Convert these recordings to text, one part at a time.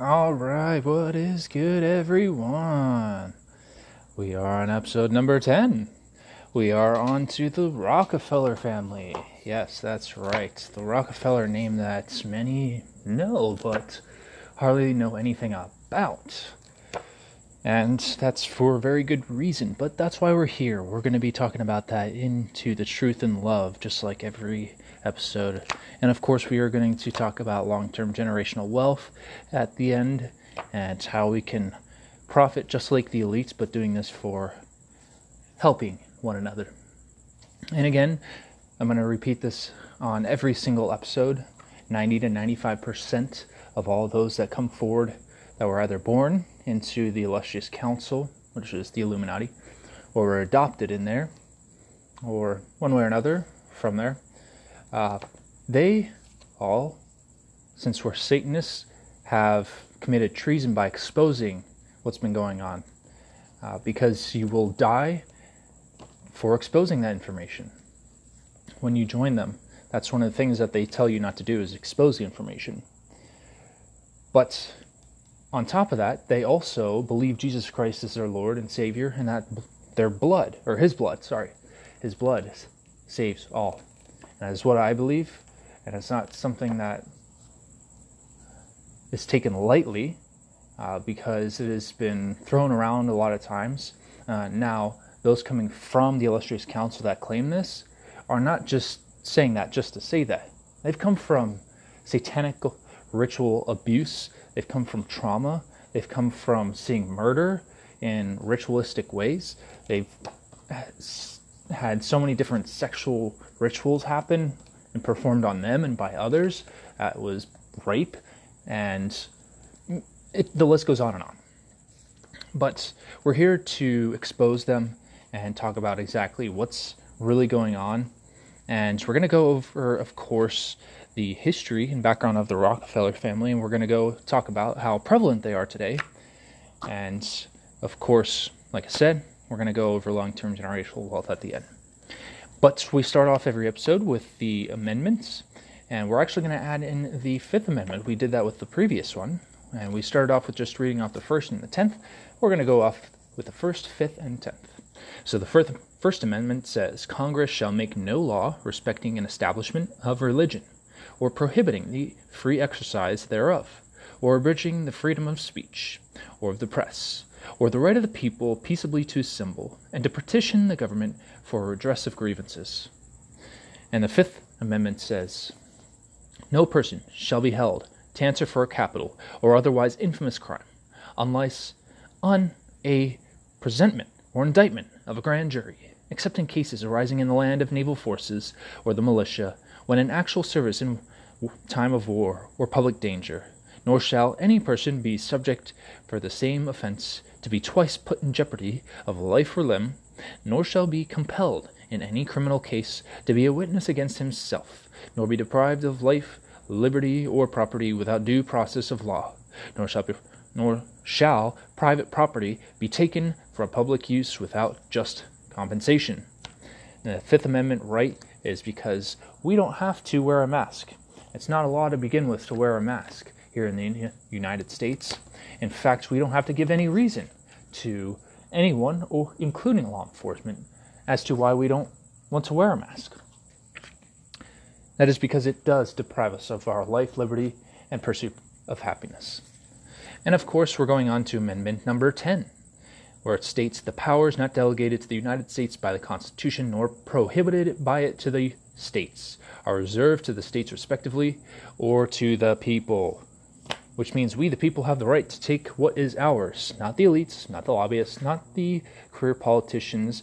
All right, what is good, everyone? We are on episode number 10. We are on to the Rockefeller family. Yes, that's right. The Rockefeller name that many know, but hardly know anything about. And that's for a very good reason, but that's why we're here. We're going to be talking about that into the truth and love, just like every episode. And of course, we are going to talk about long term generational wealth at the end and how we can profit just like the elites, but doing this for helping one another. And again, I'm going to repeat this on every single episode 90 to 95% of all those that come forward that were either born into the illustrious council, which is the Illuminati, or were adopted in there, or one way or another from there, uh, they all, since we're Satanists, have committed treason by exposing what's been going on. Uh, because you will die for exposing that information. When you join them, that's one of the things that they tell you not to do is expose the information. But on top of that, they also believe Jesus Christ is their Lord and Savior, and that their blood, or His blood, sorry, His blood saves all. That is what I believe, and it's not something that is taken lightly uh, because it has been thrown around a lot of times. Uh, now, those coming from the illustrious council that claim this are not just saying that just to say that. They've come from satanic ritual abuse, they've come from trauma, they've come from seeing murder in ritualistic ways, they've had so many different sexual rituals happen and performed on them and by others. Uh, it was rape, and it, the list goes on and on. But we're here to expose them and talk about exactly what's really going on. And we're going to go over, of course, the history and background of the Rockefeller family, and we're going to go talk about how prevalent they are today. And of course, like I said, we're going to go over long term generational wealth at the end. But we start off every episode with the amendments, and we're actually going to add in the Fifth Amendment. We did that with the previous one, and we started off with just reading off the First and the Tenth. We're going to go off with the First, Fifth, and Tenth. So the first, first Amendment says Congress shall make no law respecting an establishment of religion, or prohibiting the free exercise thereof, or abridging the freedom of speech, or of the press, or the right of the people peaceably to assemble, and to petition the government for a redress of grievances. And the Fifth Amendment says No person shall be held to answer for a capital or otherwise infamous crime unless on a presentment or indictment of a grand jury, except in cases arising in the land of naval forces or the militia, when in actual service in time of war or public danger, nor shall any person be subject for the same offense to be twice put in jeopardy of life or limb, nor shall be compelled in any criminal case to be a witness against himself, nor be deprived of life, liberty, or property without due process of law, nor shall be, nor shall private property be taken for public use without just compensation. the Fifth Amendment right is because we don't have to wear a mask. It's not a law to begin with to wear a mask here in the United States. In fact, we don't have to give any reason to anyone, or including law enforcement, as to why we don't want to wear a mask. That is because it does deprive us of our life, liberty, and pursuit of happiness. And of course, we're going on to Amendment number 10, where it states the powers not delegated to the United States by the Constitution nor prohibited by it to the states are reserved to the states respectively or to the people which means we, the people, have the right to take what is ours, not the elites, not the lobbyists, not the career politicians,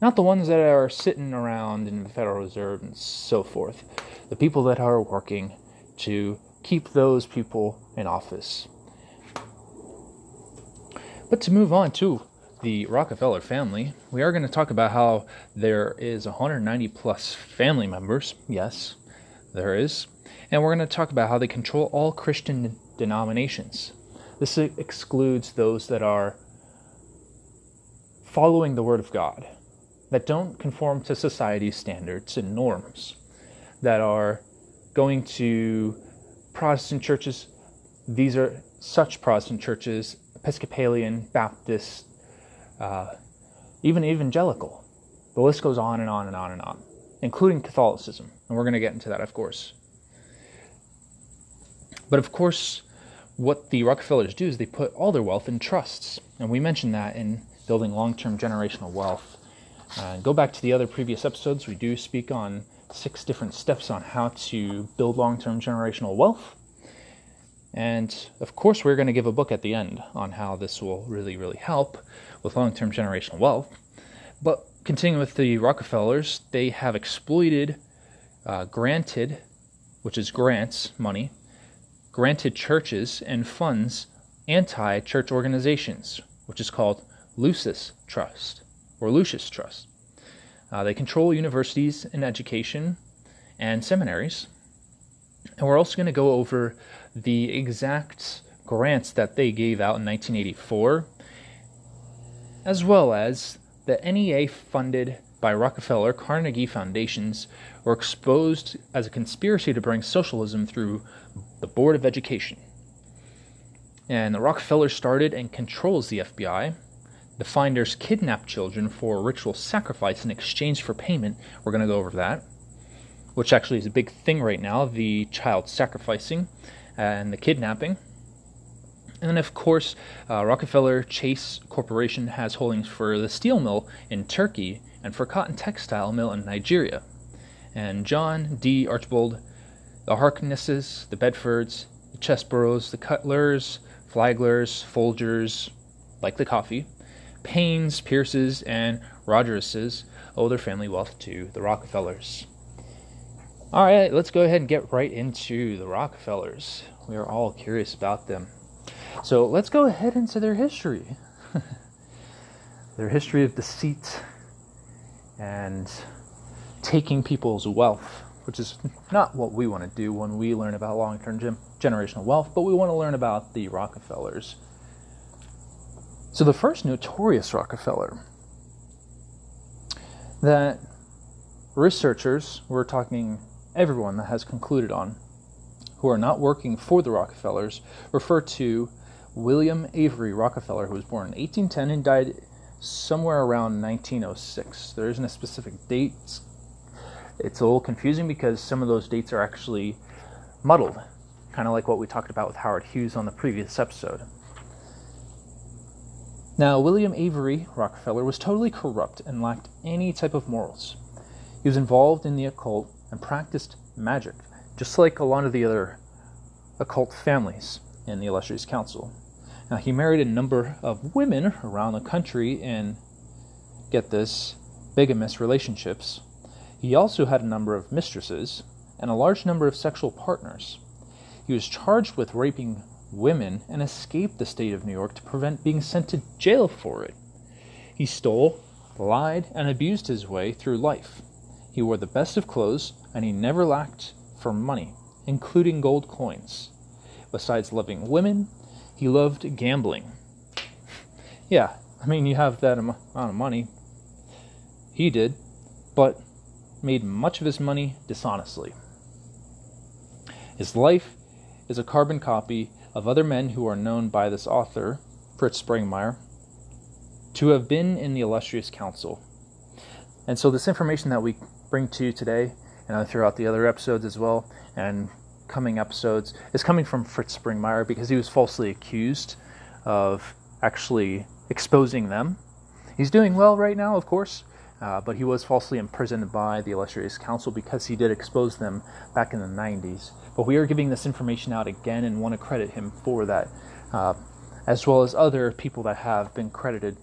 not the ones that are sitting around in the Federal Reserve and so forth. The people that are working to keep those people in office. But to move on to the Rockefeller family, we are going to talk about how there is 190 plus family members. Yes, there is and we're going to talk about how they control all Christian denominations. This excludes those that are following the Word of God, that don't conform to society's standards and norms, that are going to Protestant churches these are such Protestant churches Episcopalian, Baptist, uh, even evangelical. The list goes on and on and on and on, including Catholicism. And we're going to get into that, of course. But of course, what the Rockefellers do is they put all their wealth in trusts. And we mentioned that in building long term generational wealth. Uh, go back to the other previous episodes. We do speak on six different steps on how to build long term generational wealth. And of course, we're going to give a book at the end on how this will really, really help with long term generational wealth. But continuing with the Rockefellers, they have exploited, uh, granted, which is grants, money, granted churches and funds anti church organizations, which is called Lucis Trust or Lucis Trust. Uh, they control universities and education and seminaries. And we're also going to go over the exact grants that they gave out in 1984, as well as the NEA funded by Rockefeller Carnegie foundations were exposed as a conspiracy to bring socialism through the Board of Education. And the Rockefeller started and controls the FBI. The finders kidnap children for ritual sacrifice in exchange for payment. We're going to go over that, which actually is a big thing right now the child sacrificing and the kidnapping. And then, of course, uh, Rockefeller Chase Corporation has holdings for the steel mill in Turkey and for cotton textile mill in Nigeria. And John D. Archbold, the Harknesses, the Bedfords, the Chesebroughs, the Cutlers, Flaglers, Folgers, like the coffee, Paynes, Pierces, and Rogerses owe their family wealth to the Rockefellers. All right, let's go ahead and get right into the Rockefellers. We are all curious about them. So let's go ahead into their history. their history of deceit and taking people's wealth, which is not what we want to do when we learn about long term generational wealth, but we want to learn about the Rockefellers. So, the first notorious Rockefeller that researchers, we're talking everyone that has concluded on, who are not working for the Rockefellers, refer to William Avery Rockefeller, who was born in 1810 and died somewhere around 1906. There isn't a specific date. It's a little confusing because some of those dates are actually muddled, kind of like what we talked about with Howard Hughes on the previous episode. Now, William Avery Rockefeller was totally corrupt and lacked any type of morals. He was involved in the occult and practiced magic, just like a lot of the other occult families in the Illustrious Council. Now, he married a number of women around the country in, get this, bigamous relationships. He also had a number of mistresses and a large number of sexual partners. He was charged with raping women and escaped the state of New York to prevent being sent to jail for it. He stole, lied, and abused his way through life. He wore the best of clothes, and he never lacked for money, including gold coins. Besides loving women, he loved gambling. yeah, I mean, you have that amount of money. He did, but made much of his money dishonestly. His life is a carbon copy of other men who are known by this author, Fritz Springmeier, to have been in the illustrious council. And so, this information that we bring to you today and throughout the other episodes as well, and coming episodes, is coming from Fritz Springmeier because he was falsely accused of actually exposing them. He's doing well right now, of course, uh, but he was falsely imprisoned by the Illustrious Council because he did expose them back in the 90s. But we are giving this information out again and want to credit him for that, uh, as well as other people that have been credited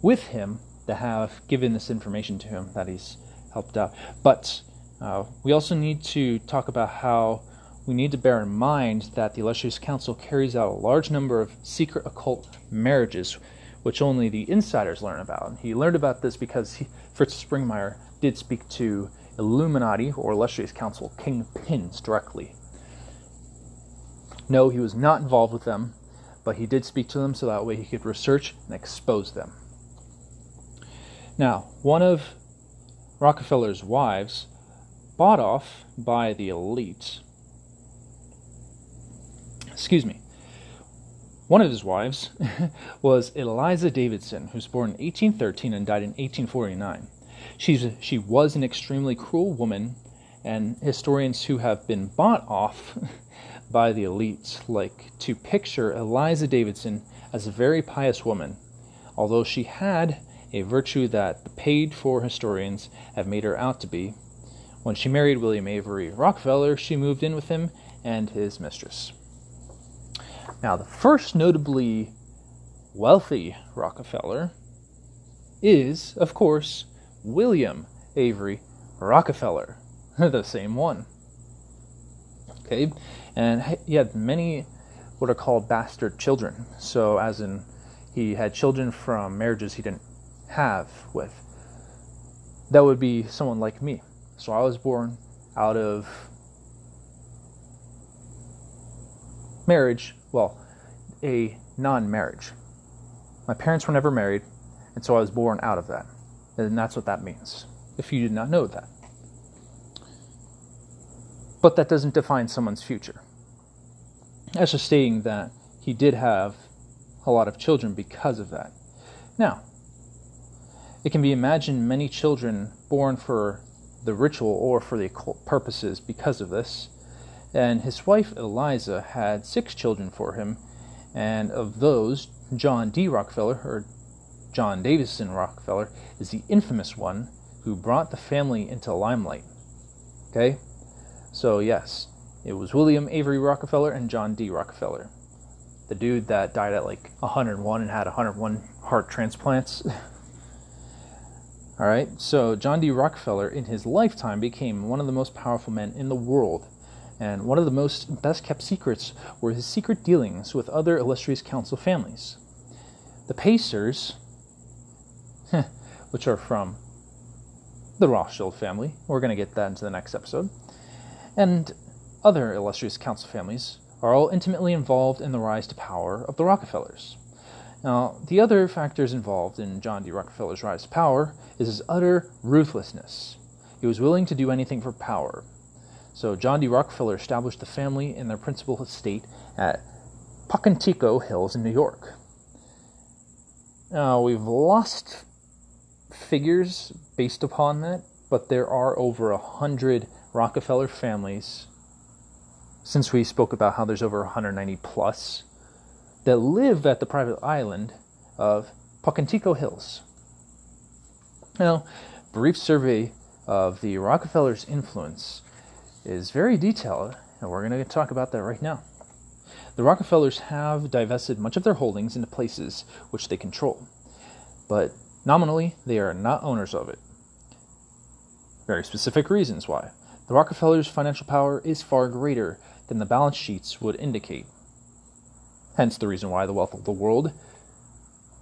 with him that have given this information to him that he's helped out. But uh, we also need to talk about how we need to bear in mind that the Illustrious Council carries out a large number of secret occult marriages, which only the insiders learn about. He learned about this because he, Fritz Springmeier did speak to Illuminati or Illustrious Council kingpins directly. No, he was not involved with them, but he did speak to them so that way he could research and expose them. Now, one of Rockefeller's wives, bought off by the elite, Excuse me. One of his wives was Eliza Davidson, who was born in 1813 and died in 1849. She's, she was an extremely cruel woman, and historians who have been bought off by the elites like to picture Eliza Davidson as a very pious woman, although she had a virtue that the paid for historians have made her out to be. When she married William Avery Rockefeller, she moved in with him and his mistress. Now, the first notably wealthy Rockefeller is, of course, William Avery Rockefeller, the same one. Okay, and he had many what are called bastard children. So, as in, he had children from marriages he didn't have with. That would be someone like me. So, I was born out of marriage, well, a non marriage. My parents were never married, and so I was born out of that. And that's what that means, if you did not know that. But that doesn't define someone's future. That's just stating that he did have a lot of children because of that. Now, it can be imagined many children born for the ritual or for the occult purposes because of this. And his wife Eliza had six children for him, and of those, John D. Rockefeller, or John Davison Rockefeller, is the infamous one who brought the family into limelight. Okay? So, yes, it was William Avery Rockefeller and John D. Rockefeller. The dude that died at like 101 and had 101 heart transplants. All right, so John D. Rockefeller in his lifetime became one of the most powerful men in the world and one of the most best kept secrets were his secret dealings with other illustrious council families. The Pacers, which are from the Rothschild family, we're going to get that into the next episode, and other illustrious council families are all intimately involved in the rise to power of the Rockefellers. Now, the other factors involved in John D. Rockefeller's rise to power is his utter ruthlessness. He was willing to do anything for power, so John D. Rockefeller established the family in their principal estate at Pocantico Hills in New York. Now, we've lost figures based upon that, but there are over a hundred Rockefeller families, since we spoke about how there's over 190 plus, that live at the private island of Pocantico Hills. Now, brief survey of the Rockefellers' influence is very detailed, and we're going to talk about that right now. The Rockefellers have divested much of their holdings into places which they control, but nominally they are not owners of it. Very specific reasons why. The Rockefellers' financial power is far greater than the balance sheets would indicate. Hence the reason why the wealth of the world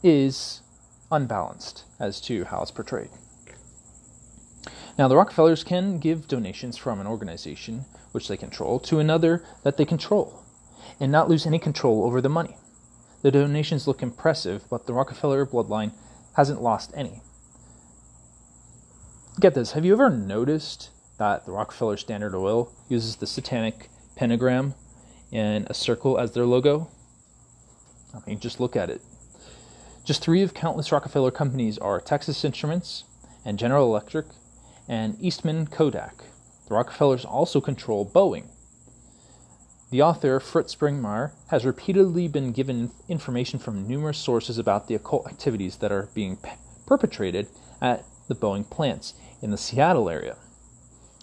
is unbalanced as to how it's portrayed. Now, the Rockefellers can give donations from an organization which they control to another that they control and not lose any control over the money. The donations look impressive, but the Rockefeller bloodline hasn't lost any. Get this have you ever noticed that the Rockefeller Standard Oil uses the satanic pentagram and a circle as their logo? I mean, just look at it. Just three of countless Rockefeller companies are Texas Instruments and General Electric and Eastman Kodak. The Rockefellers also control Boeing. The author, Fritz Springmeier, has repeatedly been given information from numerous sources about the occult activities that are being perpetrated at the Boeing plants in the Seattle area.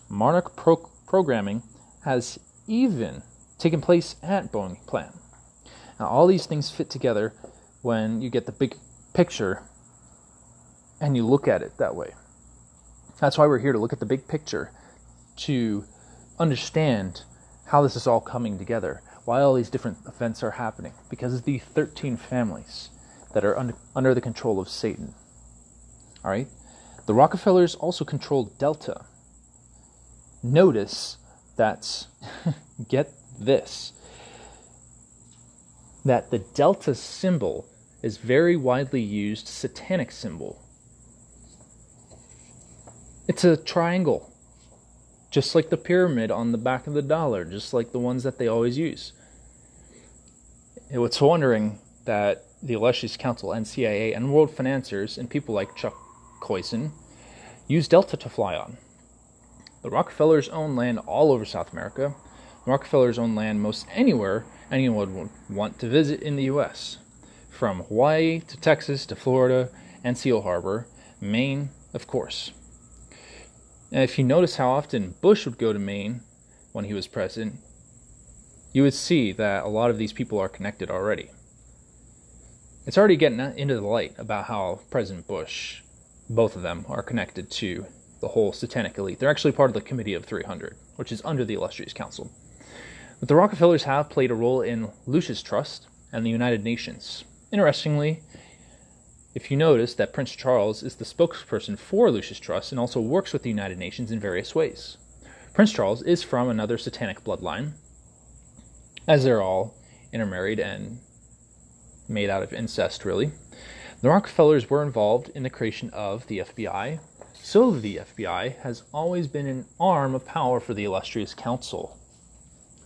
Monarch pro- programming has even taken place at Boeing plant. Now, all these things fit together when you get the big picture and you look at it that way. That's why we're here to look at the big picture, to understand how this is all coming together, why all these different events are happening, because the 13 families that are under, under the control of Satan. All right? The Rockefellers also controlled Delta. Notice that, get this, that the Delta symbol is very widely used satanic symbol it's a triangle, just like the pyramid on the back of the dollar, just like the ones that they always use. It's wondering that the Illustrious Council and CIA and world financiers and people like Chuck Colson use Delta to fly on. The Rockefellers own land all over South America. The Rockefellers own land most anywhere anyone would want to visit in the U.S., from Hawaii to Texas to Florida and Seal Harbor, Maine, of course. And if you notice how often Bush would go to Maine when he was president, you would see that a lot of these people are connected already. It's already getting into the light about how President Bush, both of them, are connected to the whole satanic elite. They're actually part of the Committee of 300, which is under the Illustrious Council. But the Rockefellers have played a role in Lucius Trust and the United Nations. Interestingly, if you notice that Prince Charles is the spokesperson for Lucius Trust and also works with the United Nations in various ways. Prince Charles is from another satanic bloodline, as they're all intermarried and made out of incest, really. The Rockefellers were involved in the creation of the FBI, so the FBI has always been an arm of power for the illustrious council,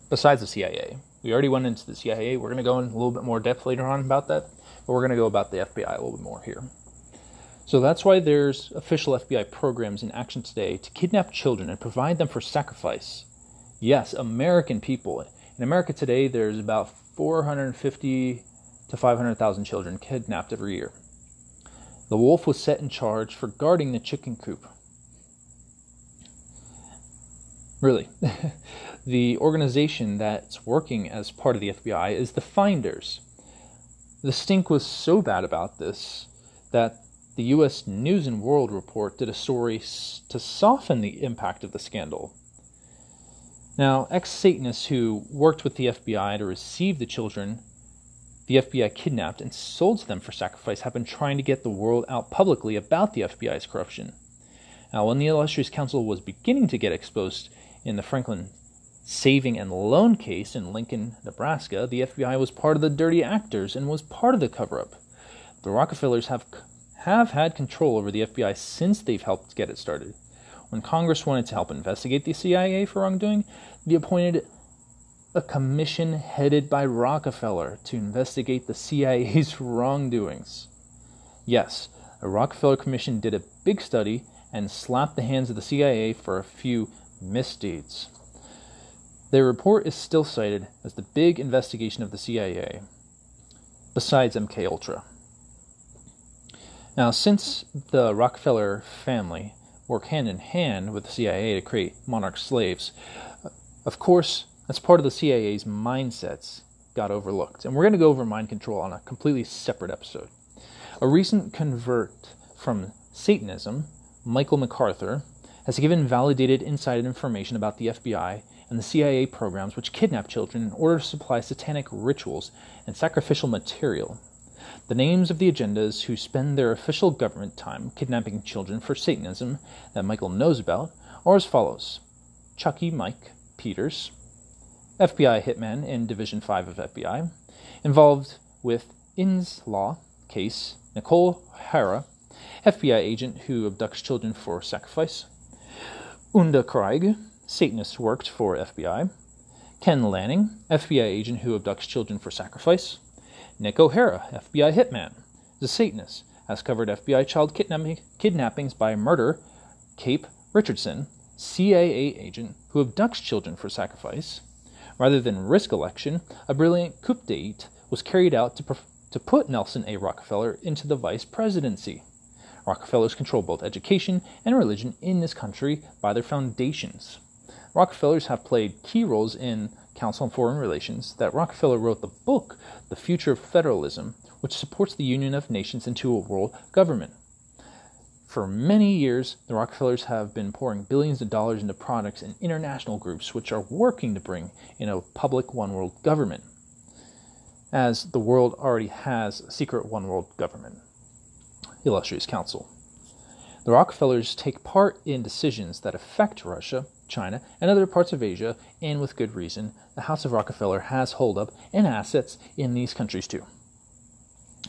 besides the CIA. We already went into the CIA. We're going to go in a little bit more depth later on about that, but we're going to go about the FBI a little bit more here. So that's why there's official FBI programs in action today to kidnap children and provide them for sacrifice. Yes, American people. In America today, there's about 450 to 500,000 children kidnapped every year. The wolf was set in charge for guarding the chicken coop. Really. the organization that's working as part of the FBI is the Finders. The stink was so bad about this that the U.S. News and World Report did a story to soften the impact of the scandal. Now, ex Satanists who worked with the FBI to receive the children the FBI kidnapped and sold to them for sacrifice have been trying to get the world out publicly about the FBI's corruption. Now, when the Illustrious Council was beginning to get exposed in the Franklin saving and loan case in Lincoln, Nebraska, the FBI was part of the dirty actors and was part of the cover up. The Rockefellers have, have had control over the FBI since they've helped get it started. When Congress wanted to help investigate the CIA for wrongdoing, they appointed a commission headed by Rockefeller to investigate the CIA's wrongdoings. Yes, a Rockefeller commission did a big study and slapped the hands of the CIA for a few misdeeds. Their report is still cited as the big investigation of the CIA, besides MK Ultra. Now, since the Rockefeller family work hand in hand with the CIA to create monarch slaves, of course, that's part of the CIA's mindsets got overlooked. And we're going to go over mind control on a completely separate episode. A recent convert from Satanism, Michael MacArthur, has given validated inside information about the FBI and the CIA programs which kidnap children in order to supply satanic rituals and sacrificial material. The names of the agendas who spend their official government time kidnapping children for Satanism that Michael knows about are as follows Chucky Mike Peters, FBI hitman in Division 5 of FBI, involved with Inslaw case, Nicole Hara, FBI agent who abducts children for sacrifice, Unda Craig, Satanist worked for FBI, Ken Lanning, FBI agent who abducts children for sacrifice, Nick O'Hara, FBI hitman, the Satanist, has covered FBI child kidnapping, kidnappings by murder, Cape Richardson, CIA agent who abducts children for sacrifice, Rather than risk election, a brilliant coup d'etat was carried out to, to put Nelson A. Rockefeller into the vice presidency. Rockefellers control both education and religion in this country by their foundations. Rockefellers have played key roles in Council on Foreign Relations that Rockefeller wrote the book, The Future of Federalism, which supports the union of nations into a world government. For many years, the Rockefellers have been pouring billions of dollars into products and international groups which are working to bring in a public one world government, as the world already has a secret one world government. Illustrious Council. The Rockefellers take part in decisions that affect Russia, China, and other parts of Asia, and with good reason, the House of Rockefeller has holdup and assets in these countries too.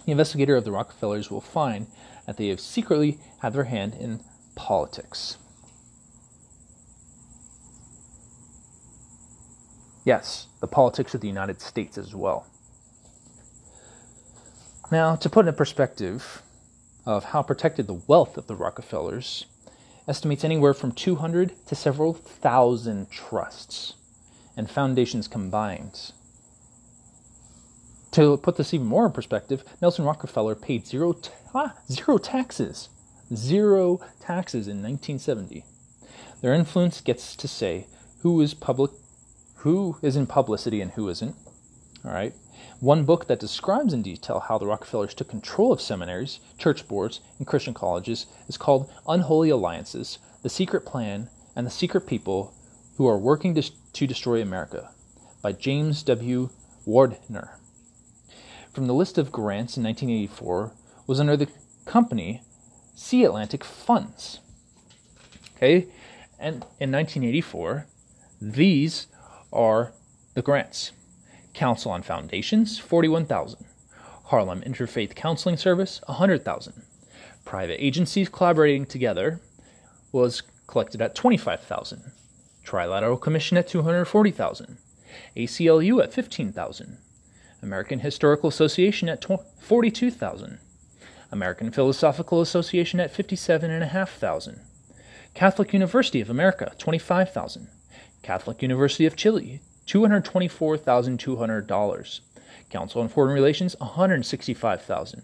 The investigator of the Rockefellers will find that they have secretly had their hand in politics. Yes, the politics of the United States as well. Now, to put in perspective of how protected the wealth of the Rockefellers, estimates anywhere from 200 to several thousand trusts and foundations combined. To put this even more in perspective, Nelson Rockefeller paid zero, ta- ah, zero taxes, zero taxes in 1970. Their influence gets to say who is public, who is in publicity and who isn't. All right. One book that describes in detail how the Rockefellers took control of seminaries, church boards, and Christian colleges is called Unholy Alliances The Secret Plan and the Secret People Who Are Working to, Destroy America by James W. Wardner. From the list of grants in 1984 was under the company Sealantic Funds. Okay, and in 1984, these are the grants. Council on Foundations, 41,000. Harlem Interfaith Counseling Service, 100,000. Private agencies collaborating together was collected at 25,000. Trilateral Commission at 240,000. ACLU at 15,000. American Historical Association at 42,000. American Philosophical Association at 57,500. Catholic University of America, 25,000. Catholic University of Chile, $224,200. Council on Foreign Relations, 165,000.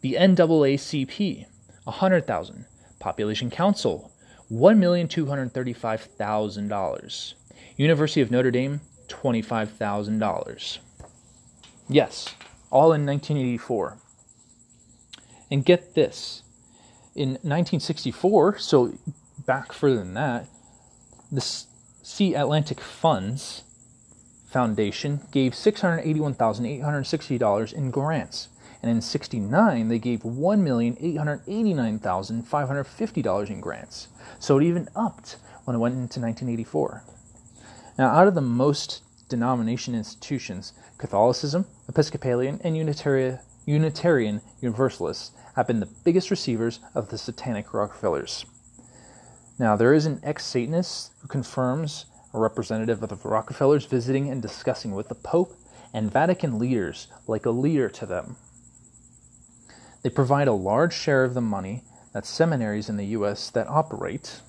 The NAACP, 100,000. Population Council, $1,235,000. University of Notre Dame, $25,000. Yes, all in 1984. And get this in 1964, so back further than that, the Sealantic Funds Foundation gave $681,860 in grants. And in 69, they gave $1,889,550 in grants. So it even upped when it went into 1984. Now, out of the most denomination institutions, Catholicism, Episcopalian, and Unitarian, Unitarian Universalists have been the biggest receivers of the satanic Rockefellers. Now, there is an ex Satanist who confirms a representative of the Rockefellers visiting and discussing with the Pope and Vatican leaders like a leader to them. They provide a large share of the money that seminaries in the U.S. that operate,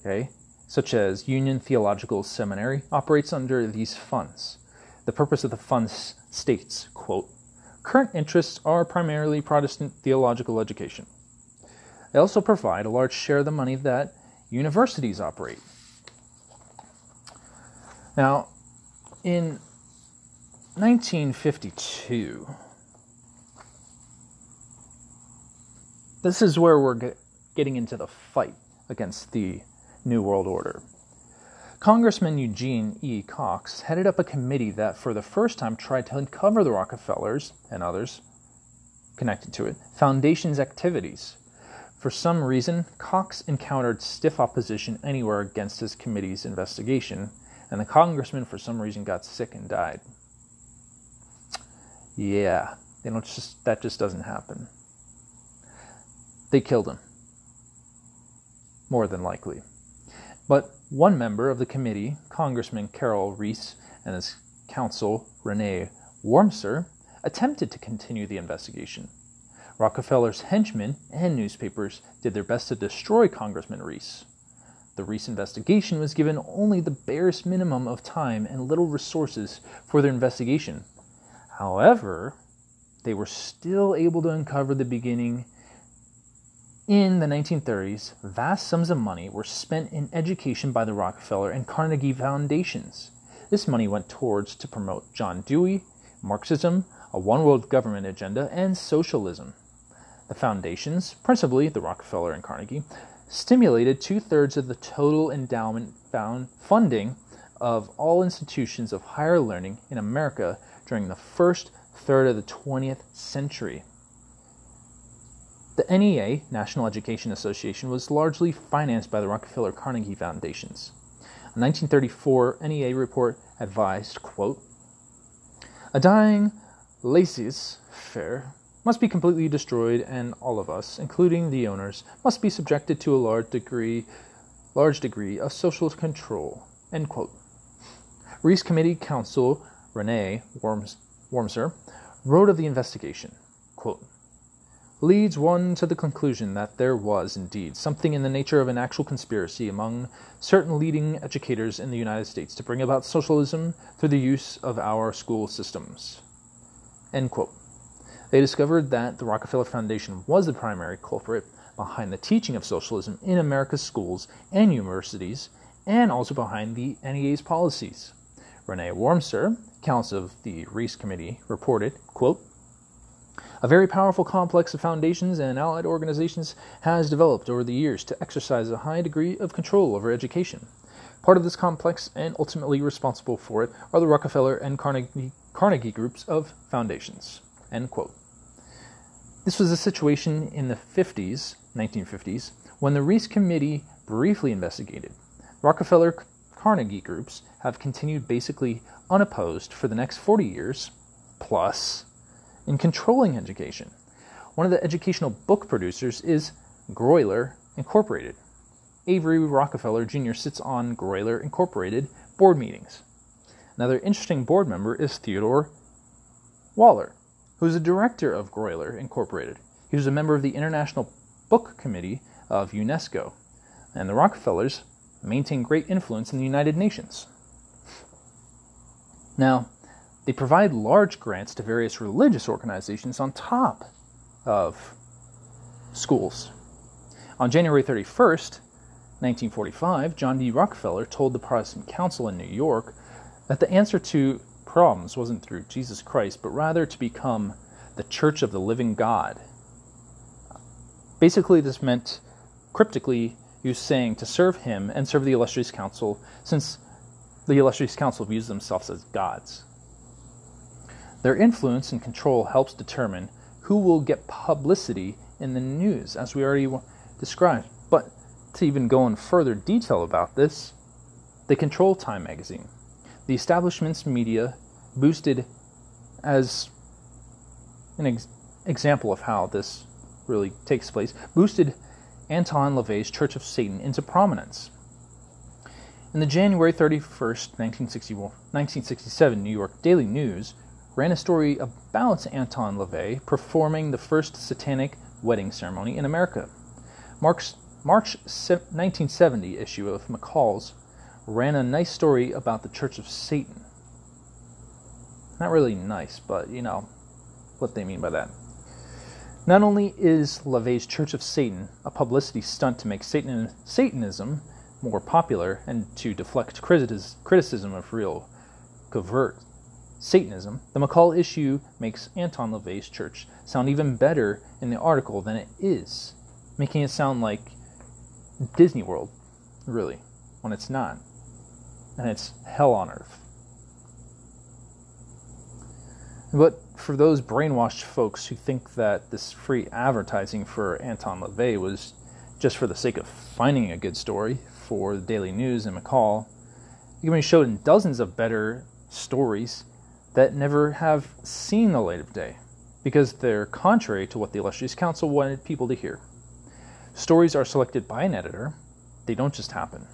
okay, such as Union Theological Seminary, operates under these funds. The purpose of the funds states, quote, Current interests are primarily Protestant theological education. They also provide a large share of the money that universities operate. Now, in 1952, this is where we're getting into the fight against the New World Order. Congressman Eugene E. Cox headed up a committee that, for the first time, tried to uncover the Rockefellers and others connected to it, Foundation's activities. For some reason, Cox encountered stiff opposition anywhere against his committee's investigation, and the congressman, for some reason, got sick and died. Yeah, you know, just that just doesn't happen. They killed him, more than likely. But one member of the committee, Congressman Carroll Reece, and his counsel, Rene Wormser, attempted to continue the investigation. Rockefeller's henchmen and newspapers did their best to destroy Congressman Reece. The Reece investigation was given only the barest minimum of time and little resources for their investigation. However, they were still able to uncover the beginning in the 1930s, vast sums of money were spent in education by the Rockefeller and Carnegie Foundations. This money went towards to promote John Dewey, Marxism, a one world government agenda, and socialism. The foundations, principally the Rockefeller and Carnegie, stimulated two thirds of the total endowment funding of all institutions of higher learning in America during the first third of the 20th century. The NEA, National Education Association, was largely financed by the Rockefeller Carnegie Foundations. A 1934 NEA report advised, quote, A dying laissez-faire must be completely destroyed and all of us, including the owners, must be subjected to a large degree large degree of social control. End quote. Reece Committee Counsel Rene Worms, Wormser wrote of the investigation. quote, leads one to the conclusion that there was, indeed, something in the nature of an actual conspiracy among certain leading educators in the United States to bring about socialism through the use of our school systems. End quote. They discovered that the Rockefeller Foundation was the primary culprit behind the teaching of socialism in America's schools and universities, and also behind the NEA's policies. Rene Wormser, counsel of the Reece Committee, reported, quote, a very powerful complex of foundations and allied organizations has developed over the years to exercise a high degree of control over education. Part of this complex and ultimately responsible for it are the Rockefeller and Carnegie, Carnegie groups of foundations. End quote. This was a situation in the 50s, 1950s, when the Reece Committee briefly investigated. Rockefeller Carnegie groups have continued basically unopposed for the next 40 years, plus in controlling education. One of the educational book producers is Grolier Incorporated. Avery Rockefeller Jr. sits on Grolier Incorporated board meetings. Another interesting board member is Theodore Waller, who is a director of Grolier Incorporated. He was a member of the International Book Committee of UNESCO, and the Rockefellers maintain great influence in the United Nations. Now, they provide large grants to various religious organizations on top of schools. On January 31st, 1945, John D. Rockefeller told the Protestant Council in New York that the answer to problems wasn't through Jesus Christ, but rather to become the Church of the Living God. Basically, this meant cryptically, was saying to serve him and serve the illustrious council, since the illustrious council views themselves as gods. Their influence and control helps determine who will get publicity in the news, as we already described. But to even go in further detail about this, they control Time magazine. The establishment's media boosted as an ex- example of how this really takes place, boosted Anton LaVey's Church of Satan into prominence. In the January 31st, 1967 New York Daily News, ran a story about Anton LaVey performing the first satanic wedding ceremony in America. March, March 1970 issue of McCall's ran a nice story about the Church of Satan. Not really nice, but you know what they mean by that. Not only is LaVey's Church of Satan a publicity stunt to make Satan, Satanism more popular and to deflect criticism of real covert Satanism, the McCall issue makes Anton LaVey's church sound even better in the article than it is, making it sound like Disney World, really, when it's not. And it's hell on earth. But for those brainwashed folks who think that this free advertising for Anton LaVey was just for the sake of finding a good story for the Daily News and McCall, you can be showed in dozens of better stories that never have seen the light of day because they're contrary to what the illustrious council wanted people to hear. Stories are selected by an editor, they don't just happen.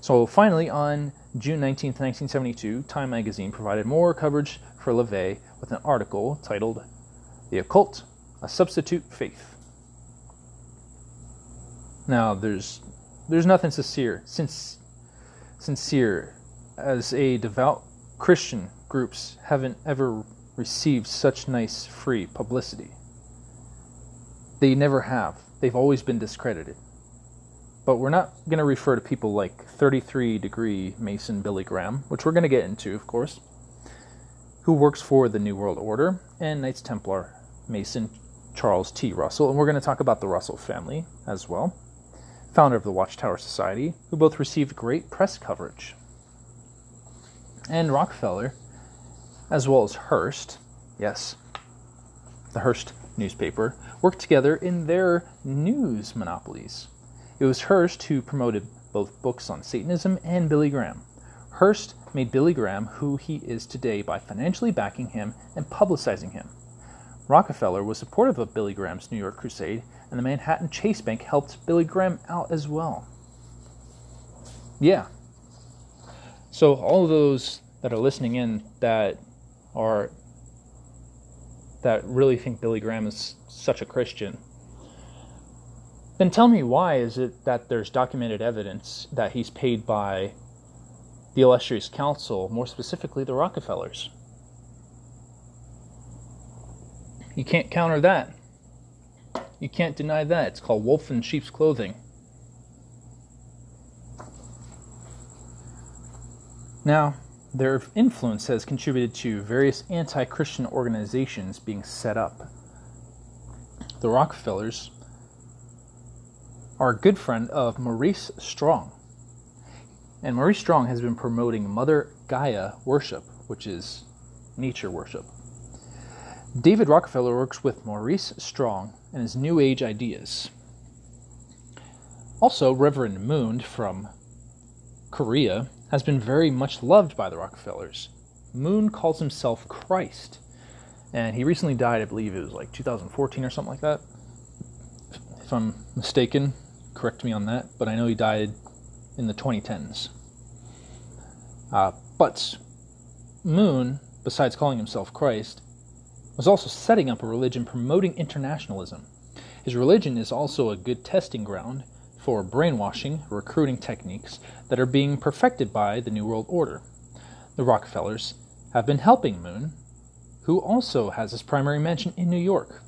So finally, on June 19, 1972, Time magazine provided more coverage for LaVey with an article titled The Occult, a Substitute Faith. Now, there's there's nothing sincere, since, sincere as a devout Christian groups haven't ever received such nice free publicity. They never have. They've always been discredited. But we're not going to refer to people like 33 degree Mason Billy Graham, which we're going to get into, of course, who works for the New World Order, and Knights Templar Mason Charles T. Russell. And we're going to talk about the Russell family as well, founder of the Watchtower Society, who both received great press coverage. And Rockefeller as well as Hearst, yes, the Hearst newspaper, worked together in their news monopolies. It was Hearst who promoted both books on Satanism and Billy Graham. Hearst made Billy Graham who he is today by financially backing him and publicizing him. Rockefeller was supportive of Billy Graham's New York crusade, and the Manhattan Chase Bank helped Billy Graham out as well. Yeah. So, all of those that are listening in that are that really think Billy Graham is such a Christian, then tell me why is it that there's documented evidence that he's paid by the illustrious council, more specifically the Rockefellers? You can't counter that. You can't deny that. It's called wolf in sheep's clothing. Now, their influence has contributed to various anti Christian organizations being set up. The Rockefellers are a good friend of Maurice Strong. And Maurice Strong has been promoting Mother Gaia worship, which is nature worship. David Rockefeller works with Maurice Strong and his New Age ideas. Also, Reverend Moon from Korea has been very much loved by the Rockefellers. Moon calls himself Christ, and he recently died, I believe it was like 2014 or something like that. If I'm mistaken, correct me on that, but I know he died in the 2010s. Uh, but Moon, besides calling himself Christ, was also setting up a religion promoting internationalism. His religion is also a good testing ground for brainwashing recruiting techniques that are being perfected by the New World Order. The Rockefellers have been helping Moon, who also has his primary mansion in New York.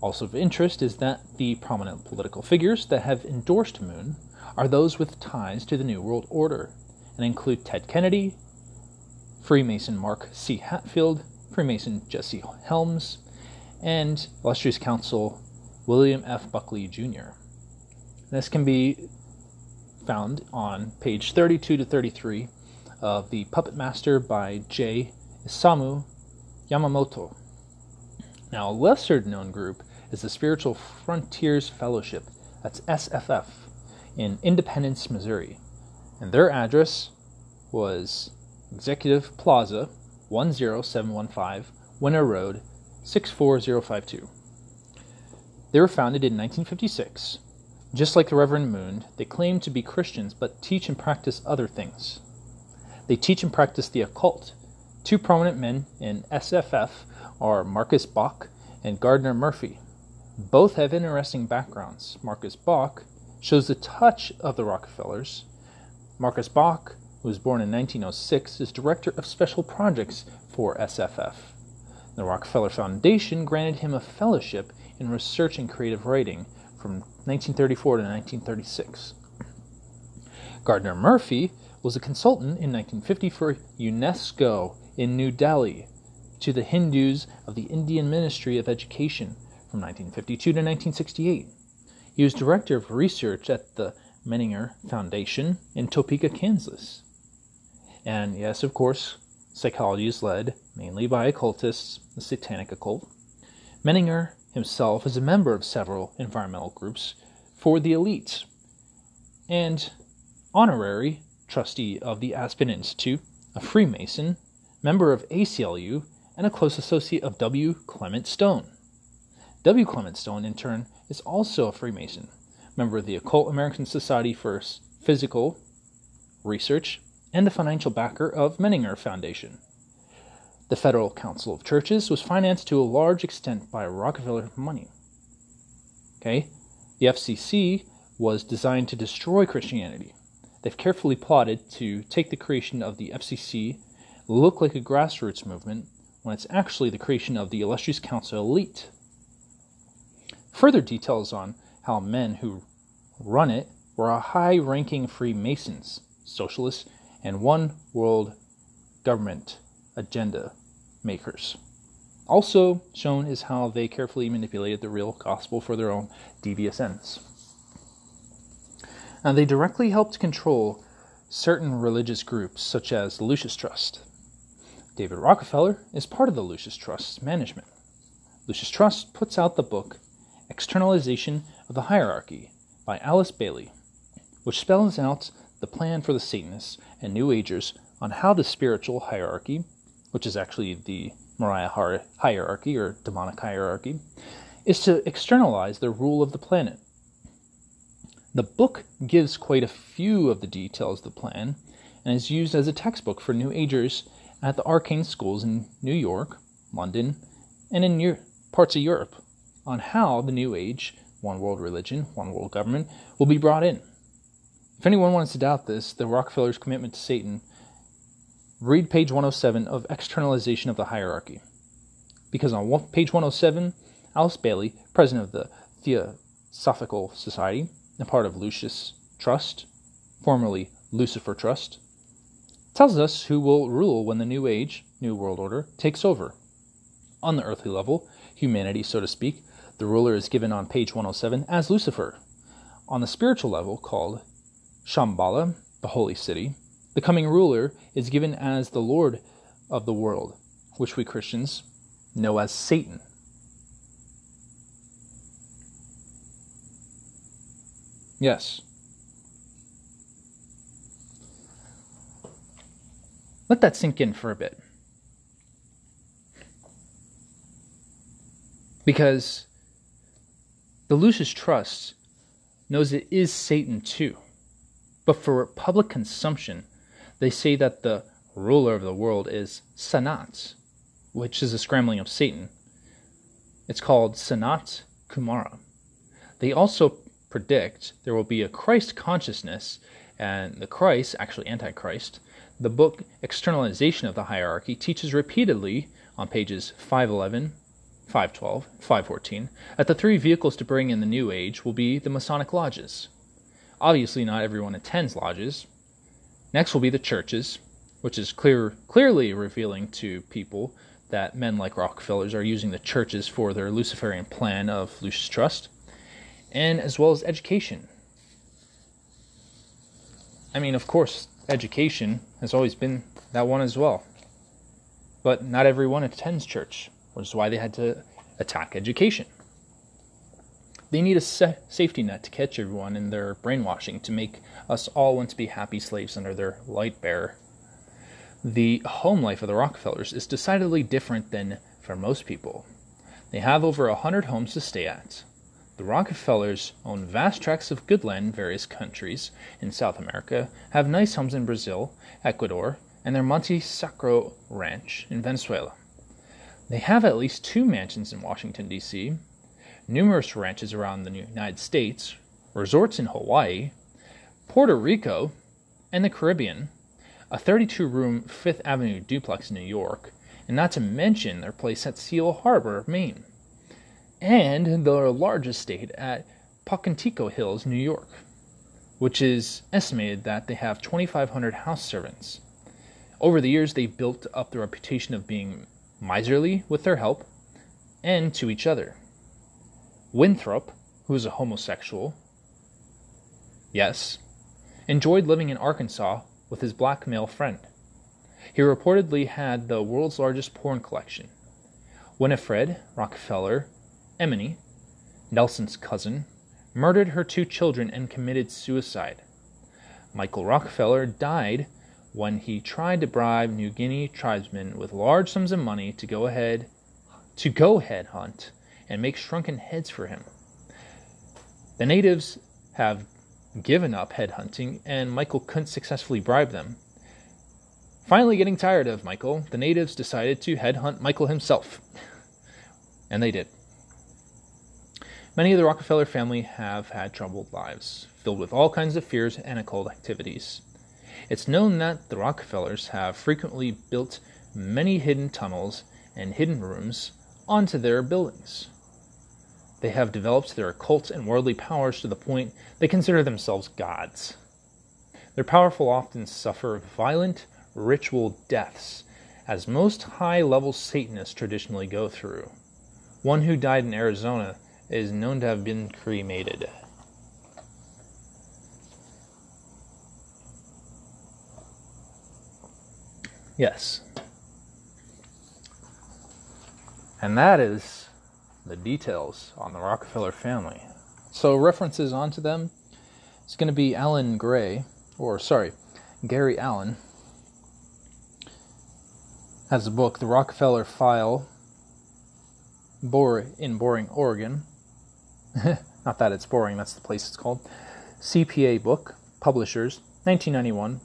Also of interest is that the prominent political figures that have endorsed Moon are those with ties to the New World Order and include Ted Kennedy, Freemason Mark C. Hatfield, Freemason Jesse Helms, and illustrious counsel William F. Buckley Jr. This can be found on page 32 to 33 of The Puppet Master by J. Isamu Yamamoto. Now, a lesser known group is the Spiritual Frontiers Fellowship, that's SFF, in Independence, Missouri. And their address was Executive Plaza, 10715, Winter Road, 64052. They were founded in 1956 just like the Reverend Moon, they claim to be Christians but teach and practice other things. They teach and practice the occult. Two prominent men in SFF are Marcus Bach and Gardner Murphy. Both have interesting backgrounds. Marcus Bach shows the touch of the Rockefellers. Marcus Bach, who was born in 1906, is director of special projects for SFF. The Rockefeller Foundation granted him a fellowship in research and creative writing from 1934 to 1936. Gardner Murphy was a consultant in 1950 for UNESCO in New Delhi to the Hindus of the Indian Ministry of Education from 1952 to 1968. He was director of research at the Menninger Foundation in Topeka, Kansas. And yes, of course, psychology is led mainly by occultists, the satanic occult. Menninger himself is a member of several environmental groups for the elites and honorary trustee of the Aspen Institute, a Freemason, member of ACLU, and a close associate of W. Clement Stone. W. Clement Stone, in turn, is also a Freemason, member of the Occult American Society for Psychical Research, and the financial backer of Menninger Foundation. The Federal Council of Churches was financed to a large extent by Rockefeller money. Okay? The FCC was designed to destroy Christianity. They've carefully plotted to take the creation of the FCC look like a grassroots movement when it's actually the creation of the illustrious council elite. Further details on how men who run it were high ranking Freemasons, socialists, and one world government agenda makers. Also shown is how they carefully manipulated the real gospel for their own devious ends. Now, they directly helped control certain religious groups, such as the Lucis Trust. David Rockefeller is part of the Lucis Trust's management. Lucis Trust puts out the book Externalization of the Hierarchy by Alice Bailey, which spells out the plan for the Satanists and New Agers on how the spiritual hierarchy which is actually the Moriah hierarchy or demonic hierarchy, is to externalize the rule of the planet. The book gives quite a few of the details of the plan and is used as a textbook for New Agers at the arcane schools in New York, London, and in parts of Europe on how the New Age, one world religion, one world government, will be brought in. If anyone wants to doubt this, the Rockefellers' commitment to Satan, read page 107 of Externalization of the Hierarchy. Because on page 107, Alice Bailey, president of the Theosophical Society, a part of Lucis Trust, formerly Lucifer Trust, tells us who will rule when the New Age, New World Order, takes over. On the earthly level, humanity, so to speak, the ruler is given on page 107 as Lucifer. On the spiritual level, called Shambhala, the holy city, the coming ruler is given as the Lord of the world, which we Christians know as Satan. Yes. Let that sink in for a bit. Because the Lucis Trust knows it is Satan too. But for public consumption, they say that the ruler of the world is Sanat, which is a scrambling of Satan. It's called Sanat Kumara. They also predict there will be a Christ consciousness, and the Christ, actually Antichrist, the book Externalization of the Hierarchy teaches repeatedly on pages 511, 512, 514 that the three vehicles to bring in the New Age will be the Masonic lodges. Obviously, not everyone attends lodges. Next will be the churches, which is clear, clearly revealing to people that men like Rockefellers are using the churches for their Luciferian plan of Lucis Trust, and as well as education. I mean, of course, education has always been that one as well. But not everyone attends church, which is why they had to attack education. They need a sa- safety net to catch everyone in their brainwashing to make us all want to be happy slaves under their light bearer. The home life of the Rockefellers is decidedly different than for most people. They have over a hundred homes to stay at. The Rockefellers own vast tracts of good land in various countries in South America, have nice homes in Brazil, Ecuador, and their Monte Sacro ranch in Venezuela. They have at least two mansions in Washington, D.C., numerous ranches around the United States, resorts in Hawaii, Puerto Rico, and the Caribbean, a 32 room Fifth Avenue duplex in New York, and not to mention their place at Seal Harbor, Maine and the large estate at Pocantico Hills, New York, which is estimated that they have 2,500 house servants. Over the years, they built up the reputation of being miserly with their help and to each other. Winthrop, who is a homosexual, yes, enjoyed living in Arkansas with his black male friend. He reportedly had the world's largest porn collection. Winifred Rockefeller Emeny, Nelson's cousin, murdered her two children and committed suicide. Michael Rockefeller died when he tried to bribe New Guinea tribesmen with large sums of money to go ahead to go head hunt and make shrunken heads for him. The natives have given up head hunting, and Michael couldn't successfully bribe them. Finally, getting tired of Michael, the natives decided to head hunt Michael himself. and they did. Many of the Rockefeller family have had troubled lives, filled with all kinds of fears and occult activities. It's known that the Rockefellers have frequently built many hidden tunnels and hidden rooms onto their buildings. They have developed their occult and worldly powers to the point they consider themselves gods. Their powerful often suffer violent ritual deaths, as most high level Satanists traditionally go through. One who died in Arizona is known to have been cremated. Yes. And that is the details on the Rockefeller family. So, references onto them it's going to be Alan Gray, or sorry, Gary Allen, has a book, The Rockefeller File, in Boring, Oregon. Not that it's boring, that's the place it's called. CPA book, Publishers, 1991,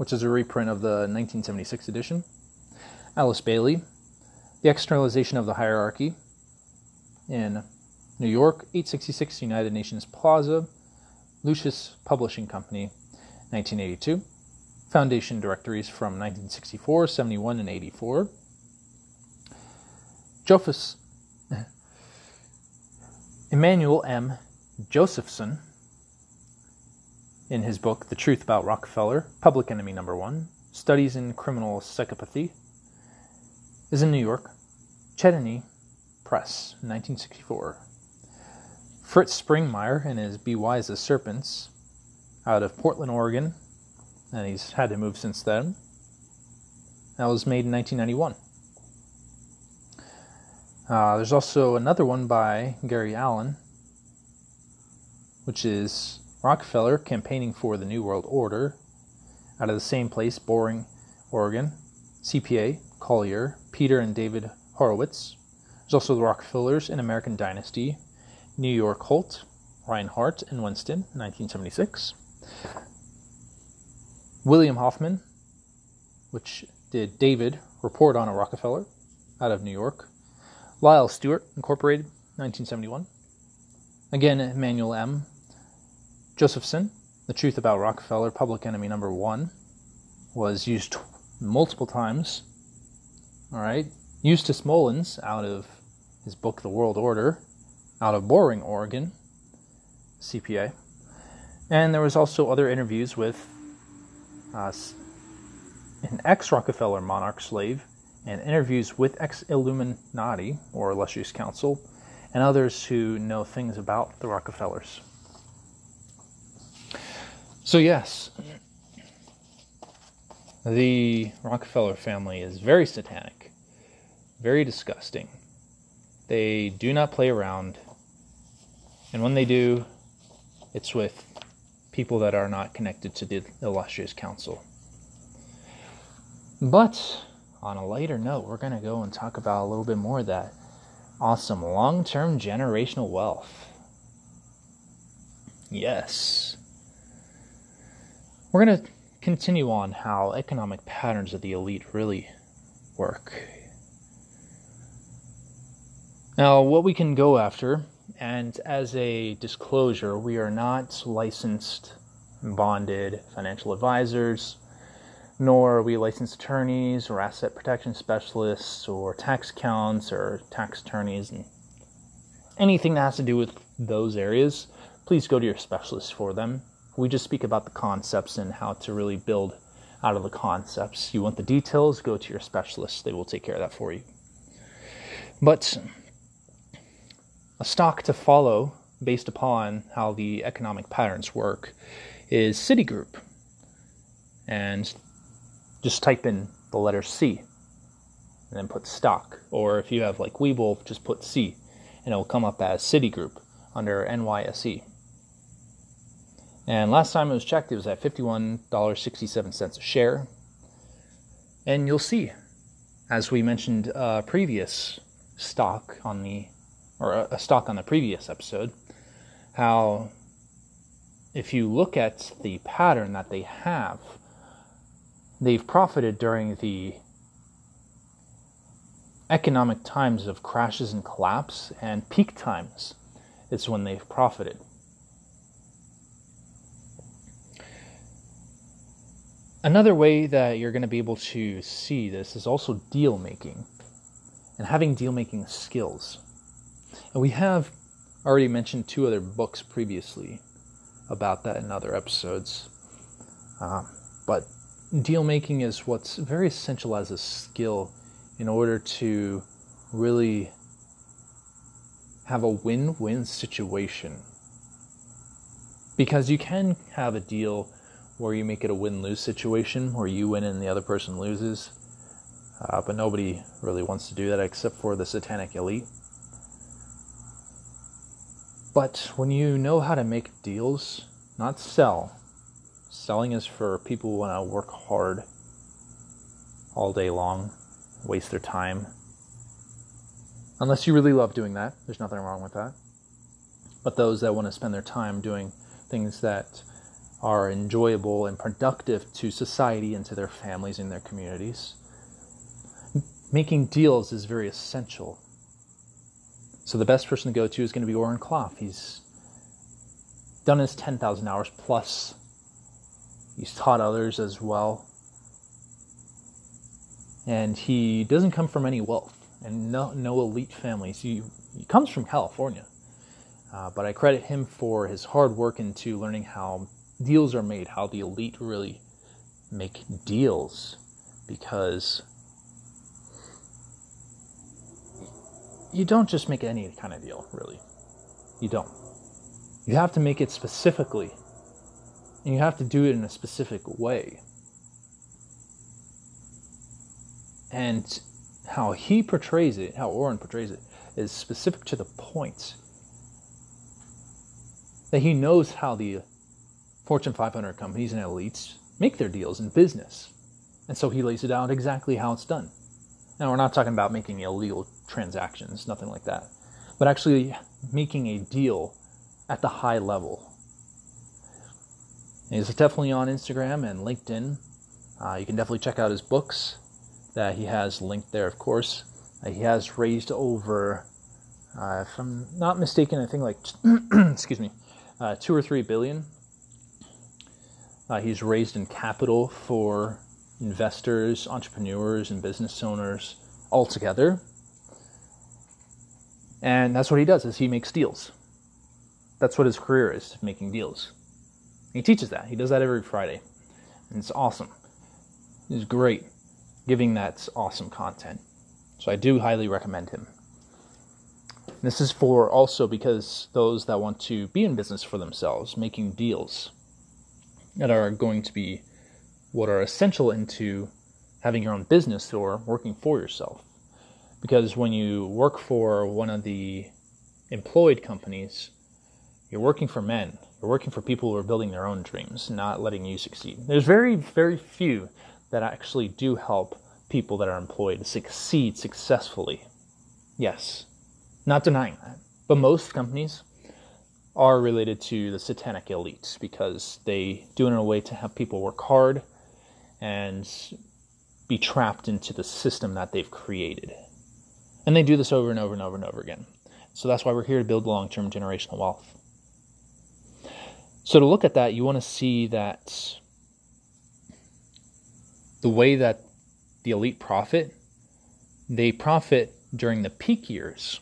which is a reprint of the 1976 edition. Alice Bailey, The Externalization of the Hierarchy in New York, 866 United Nations Plaza, Lucis Publishing Company, 1982. Foundation directories from 1964, 71, and 84. Jophus, Emanuel M. Josephson, in his book The Truth About Rockefeller, Public Enemy Number One, Studies in Criminal Psychopathy, is in New York, Chedney Press, 1964. Fritz Springmeier and his Be Wise as Serpents, out of Portland, Oregon, and he's had to move since then. That was made in 1991. Uh, there's also another one by Gary Allen, which is Rockefeller campaigning for the New World Order, out of the same place, Boring, Oregon. CPA, Collier, Peter and David Horowitz. There's also the Rockefellers in American Dynasty, New York Holt, Rinehart, and Winston, 1976. William Hoffman, which did David Report on a Rockefeller out of New York. Lyle Stuart, Incorporated, 1971. Again, Emanuel M. Josephson, The Truth About Rockefeller, Public Enemy Number One, was used multiple times. All right. Eustace Mullins, out of his book The World Order, out of Boring, Oregon, CPA. And there was also other interviews with uh, an ex-Rockefeller monarch slave, and interviews with ex-Illuminati or illustrious council, and others who know things about the Rockefellers. So yes, the Rockefeller family is very satanic, very disgusting. They do not play around, and when they do, it's with people that are not connected to the illustrious council. But on a lighter note, we're going to go and talk about a little bit more of that awesome long term generational wealth. Yes. We're going to continue on how economic patterns of the elite really work. Now, what we can go after and as a disclosure, we are not licensed, bonded financial advisors, nor are we licensed attorneys or asset protection specialists or tax accountants or tax attorneys and anything that has to do with those areas. Please go to your specialist for them. We just speak about the concepts and how to really build out of the concepts. You want the details, go to your specialist. They will take care of that for you. But a stock to follow based upon how the economic patterns work is Citigroup. And just type in the letter C and then put stock. Or if you have like Webull, just put C and it will come up as Citigroup under NYSE. And last time it was checked, it was at $51.67 a share. And you'll see, as we mentioned uh, previous stock on the or a, stock on the previous episode, how if you look at the pattern that they have, they've profited during the economic times of crashes and collapse, and peak times It's when they've profited. Another way that you're going to be able to see this is also deal making and having deal making skills. And we have already mentioned two other books previously about that in other episodes. Uh, but deal making is what's very essential as a skill in order to really have a win win situation. Because you can have a deal where you make it a win lose situation where you win and the other person loses. Uh, but nobody really wants to do that except for the satanic elite. But when you know how to make deals, not sell, selling is for people who want to work hard all day long, waste their time. Unless you really love doing that, there's nothing wrong with that. But those that want to spend their time doing things that are enjoyable and productive to society and to their families and their communities. making deals is very essential. So the best person to go to is going to be Oren Klaff. He's done his 10,000 hours plus. He's taught others as well. And he doesn't come from any wealth and no, no elite families. He, he comes from California. Uh, but I credit him for his hard work into learning how deals are made, how the elite really make deals. Because you don't just make any kind of deal, really. You don't. You have to make it specifically, and you have to do it in a specific way. And how he portrays it, how Oren portrays it, is specific to the point. That he knows how the Fortune 500 companies and elites make their deals in business. And so he lays it out exactly how it's done. Now, we're not talking about making illegal transactions, nothing like that, but actually making a deal at the high level. he's definitely on Instagram and LinkedIn. Uh, you can definitely check out his books that he has linked there, of course. Uh, he has raised over, uh, if I'm not mistaken, I think like, excuse me, uh, two or three billion. Uh, he's raised in capital for investors, entrepreneurs, and business owners all together. And that's what he does is he makes deals. That's what his career is, making deals. He teaches that. He does that every Friday. And it's awesome. He's great giving that awesome content. So I do highly recommend him. This is for also because those that want to be in business for themselves, making deals that are going to be what are essential into having your own business or working for yourself. Because when you work for one of the employed companies, you're working for men. You're working for people who are building their own dreams, not letting you succeed. There's very, very few that actually do help people that are employed succeed successfully. Yes, not denying that. But most companies are related to the satanic elites because they do it in a way to have people work hard and be trapped into the system that they've created. And they do this over and over and over and over again. So that's why we're here to build long term generational wealth. So, to look at that, you want to see that the way that the elite profit, they profit during the peak years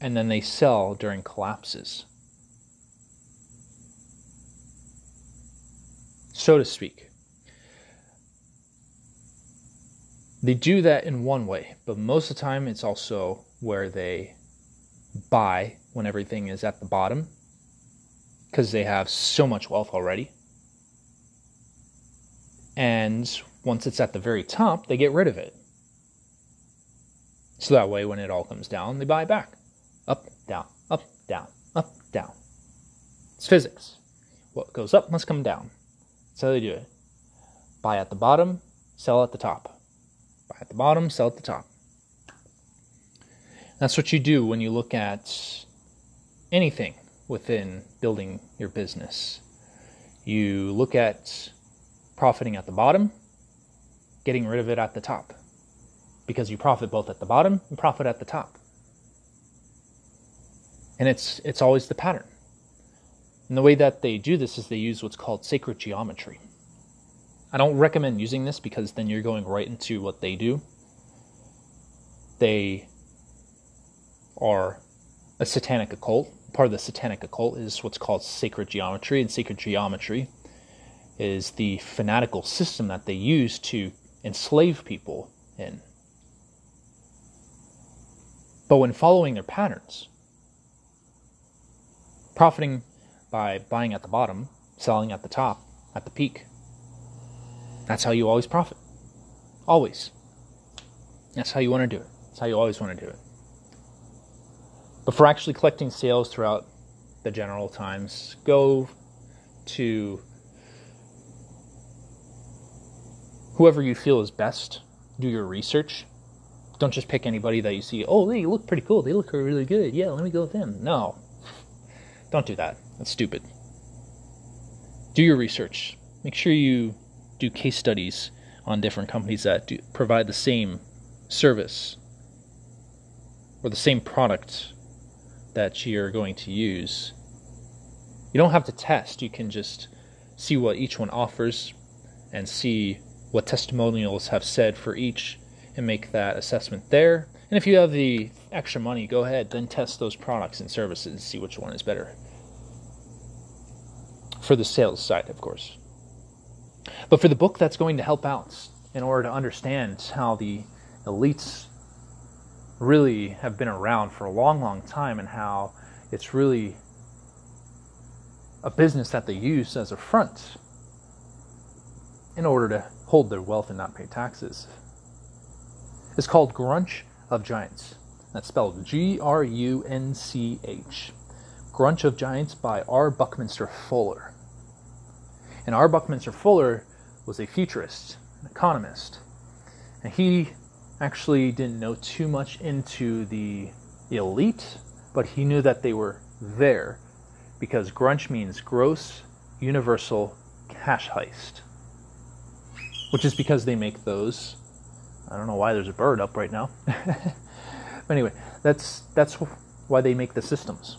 and then they sell during collapses. So to speak. They do that in one way, but most of the time it's also where they buy when everything is at the bottom because they have so much wealth already. And once it's at the very top, they get rid of it. So that way, when it all comes down, they buy back. Up, down, up, down, up, down. It's physics. What goes up must come down. That's how they do it. Buy at the bottom, sell at the top. Buy at the bottom, sell at the top. That's what you do when you look at anything within building your business. You look at profiting at the bottom, getting rid of it at the top. Because you profit both at the bottom and profit at the top. And it's it's always the pattern. And the way that they do this is they use what's called sacred geometry. I don't recommend using this because then you're going right into what they do. They are a satanic occult. Part of the satanic occult is what's called sacred geometry, and sacred geometry is the fanatical system that they use to enslave people in. But when following their patterns, profiting by buying at the bottom, selling at the top, at the peak, that's how you always profit. Always. That's how you want to do it. That's how you always want to do it. But for actually collecting sales throughout the general times, go to whoever you feel is best, do your research. Don't just pick anybody that you see, oh, they look pretty cool. They look really good. Yeah, let me go with them. No. Don't do that. That's stupid. Do your research. Make sure you do case studies on different companies that do, provide the same service or the same product that you're going to use, you don't have to test. You can just see what each one offers and see what testimonials have said for each and make that assessment there. And if you have the extra money, go ahead, then test those products and services and see which one is better. For the sales side, of course. But for the book that's going to help out in order to understand how the elites really have been around for a long, long time and how it's really a business that they use as a front in order to hold their wealth and not pay taxes. It's called Grunch of Giants. That's spelled G R U N C H. Grunch of Giants by R. Buckminster Fuller. And R. Buckminster Fuller was a futurist, an economist. And he actually didn't know too much into the elite, but he knew that they were there because grunch means gross universal cash heist, which is because they make those. I don't know why there's a bird up right now. but anyway, that's that's why they make the systems.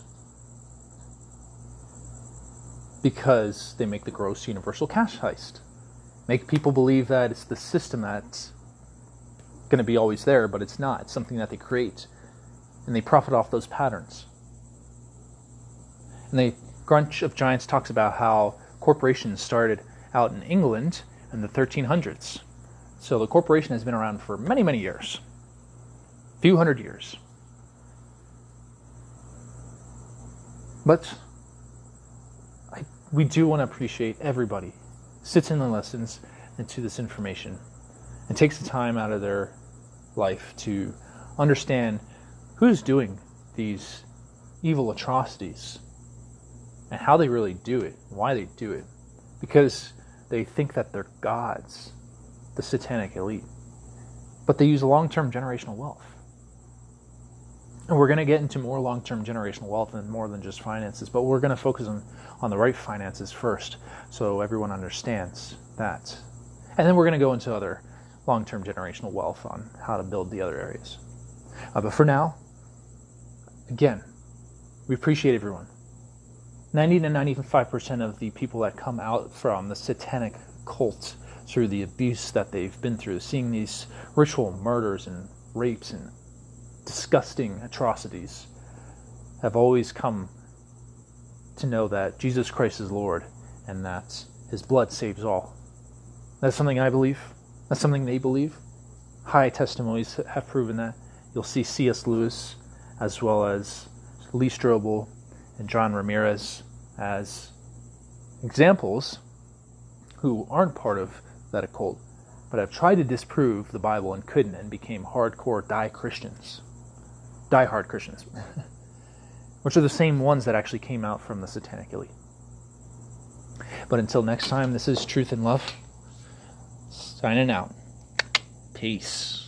Because they make the gross universal cash heist. Make people believe that it's the system that's going to be always there, but it's not. It's something that they create. And they profit off those patterns. And the Grunch of Giants talks about how corporations started out in England in the 1300s. So the corporation has been around for many, many years, a few hundred years. But I, we do want to appreciate everybody sits in the lessons into this information and takes the time out of their life to understand who's doing these evil atrocities and how they really do it, why they do it. Because they think that they're gods, the satanic elite. But they use long term generational wealth. And we're going to get into more long term generational wealth and more than just finances, but we're going to focus on, on the right finances first so everyone understands that. And then we're going to go into other long term generational wealth on how to build the other areas. Uh, but for now, again, we appreciate everyone. 90 to 95% of the people that come out from the satanic cult through the abuse that they've been through, seeing these ritual murders and rapes and disgusting atrocities, have always come to know that Jesus Christ is Lord and that his blood saves all. That's something I believe. That's something they believe. High testimonies have proven that. You'll see C.S. Lewis as well as Lee Strobel and John Ramirez as examples who aren't part of that occult, but I've tried to disprove the Bible and couldn't and became hardcore die Christians. Die hard Christians. Which are the same ones that actually came out from the satanic elite. But until next time, this is Truth and Love. Signing out. Peace.